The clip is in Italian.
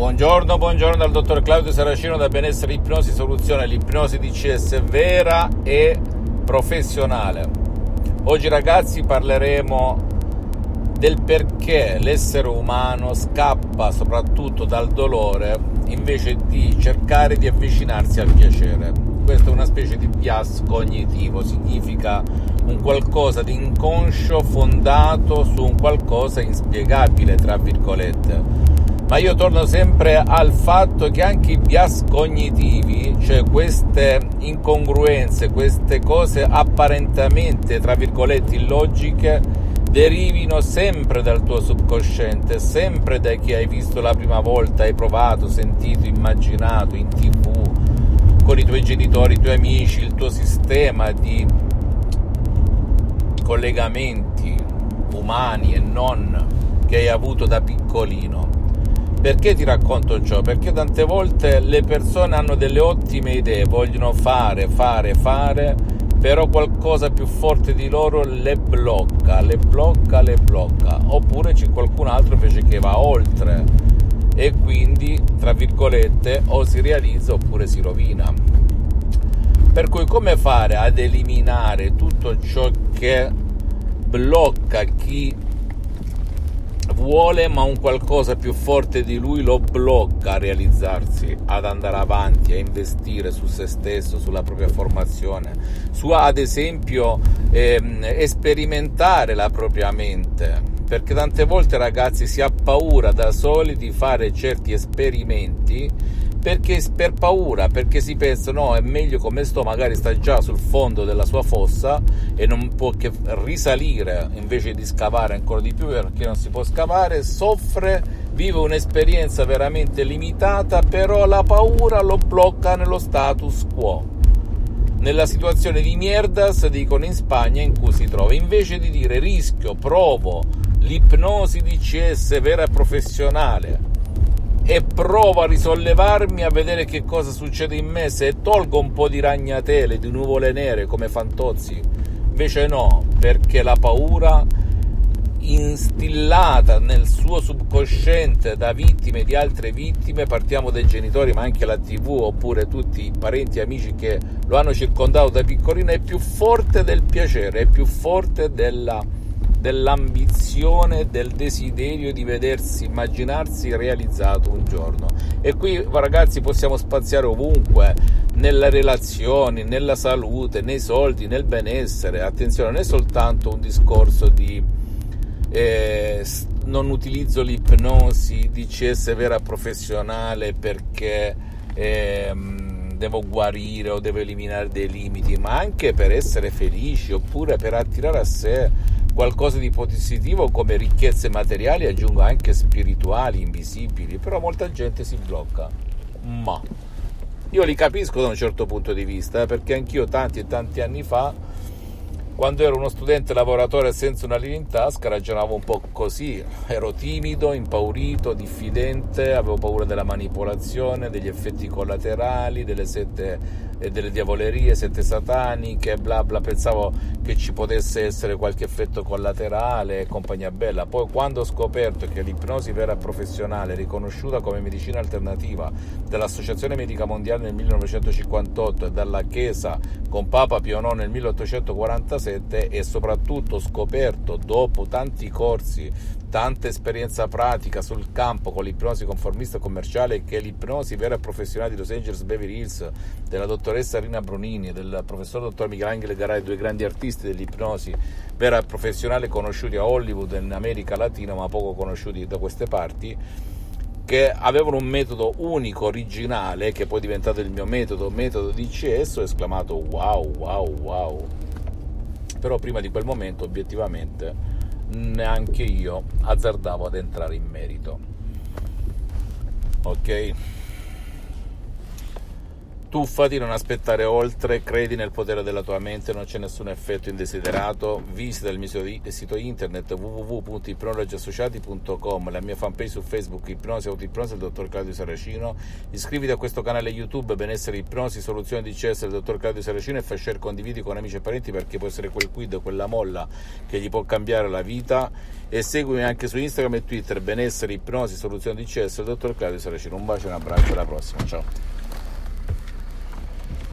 Buongiorno, buongiorno dal dottor Claudio Saracino da Benessere Ipnosi Soluzione, l'ipnosi DCS vera e professionale. Oggi ragazzi parleremo del perché l'essere umano scappa soprattutto dal dolore invece di cercare di avvicinarsi al piacere. Questa è una specie di bias cognitivo, significa un qualcosa di inconscio fondato su un qualcosa inspiegabile, tra virgolette ma io torno sempre al fatto che anche i bias cognitivi, cioè queste incongruenze, queste cose apparentemente, tra virgolette, illogiche, derivino sempre dal tuo subconsciente, sempre da chi hai visto la prima volta, hai provato, sentito, immaginato in tv, con i tuoi genitori, i tuoi amici, il tuo sistema di collegamenti umani e non che hai avuto da piccolino. Perché ti racconto ciò? Perché tante volte le persone hanno delle ottime idee, vogliono fare, fare, fare, però qualcosa più forte di loro le blocca, le blocca, le blocca. Oppure c'è qualcun altro invece che va oltre e quindi, tra virgolette, o si realizza oppure si rovina. Per cui come fare ad eliminare tutto ciò che blocca chi vuole ma un qualcosa più forte di lui lo blocca a realizzarsi, ad andare avanti, a investire su se stesso, sulla propria formazione, su ad esempio ehm, sperimentare la propria mente, perché tante volte ragazzi si ha paura da soli di fare certi esperimenti perché per paura, perché si pensa no, è meglio come sto, magari sta già sul fondo della sua fossa e non può che risalire invece di scavare ancora di più perché non si può scavare, soffre, vive un'esperienza veramente limitata, però la paura lo blocca nello status quo. Nella situazione di mierdas, dicono in Spagna, in cui si trova, invece di dire rischio, provo l'ipnosi di CS vera e professionale, e provo a risollevarmi a vedere che cosa succede in me se tolgo un po' di ragnatele, di nuvole nere come Fantozzi. Invece no, perché la paura instillata nel suo subconsciente da vittime di altre vittime, partiamo dai genitori ma anche la tv oppure tutti i parenti e amici che lo hanno circondato da piccolino, è più forte del piacere, è più forte della dell'ambizione, del desiderio di vedersi, immaginarsi realizzato un giorno. E qui ragazzi possiamo spaziare ovunque, nelle relazioni, nella salute, nei soldi, nel benessere. Attenzione, non è soltanto un discorso di eh, non utilizzo l'ipnosi di CS vera professionale perché eh, devo guarire o devo eliminare dei limiti, ma anche per essere felici oppure per attirare a sé qualcosa di positivo come ricchezze materiali, aggiungo anche spirituali, invisibili, però molta gente si blocca. Ma io li capisco da un certo punto di vista, perché anch'io tanti e tanti anni fa quando ero uno studente lavoratore senza una linea in tasca ragionavo un po' così, ero timido, impaurito, diffidente, avevo paura della manipolazione, degli effetti collaterali, delle sette e delle diavolerie, sette sataniche, bla bla, pensavo che ci potesse essere qualche effetto collaterale e compagnia bella. Poi quando ho scoperto che l'ipnosi vera professionale, riconosciuta come medicina alternativa dall'Associazione Medica Mondiale nel 1958 e dalla Chiesa con Papa Pio IX nel 1847 e soprattutto scoperto dopo tanti corsi tanta esperienza pratica sul campo con l'ipnosi conformista commerciale che l'ipnosi vera e professionale di Los Angeles Beverly Hills della dottoressa Rina Brunini e del professor dottor Michelangelo Garay, due grandi artisti dell'ipnosi vera e professionale conosciuti a Hollywood in America Latina ma poco conosciuti da queste parti che avevano un metodo unico, originale, che poi è diventato il mio metodo, metodo di CS, ho esclamato wow, wow, wow. Però prima di quel momento, obiettivamente, neanche io azzardavo ad entrare in merito. Ok? Tuffati, non aspettare oltre, credi nel potere della tua mente, non c'è nessun effetto indesiderato. Visita il mio sito internet www.ipnologiassociati.com, la mia fanpage su Facebook Ipnosi Autoipnosi del dottor Claudio Saracino. Iscriviti a questo canale YouTube Benessere Ipnosi Soluzione di CS del dottor Claudio Saracino e fai share condividi con amici e parenti perché può essere quel quid, quella molla che gli può cambiare la vita. E seguimi anche su Instagram e Twitter Benessere Ipnosi Soluzione di CS del dottor Claudio Saracino. Un bacio e un abbraccio, alla prossima, ciao.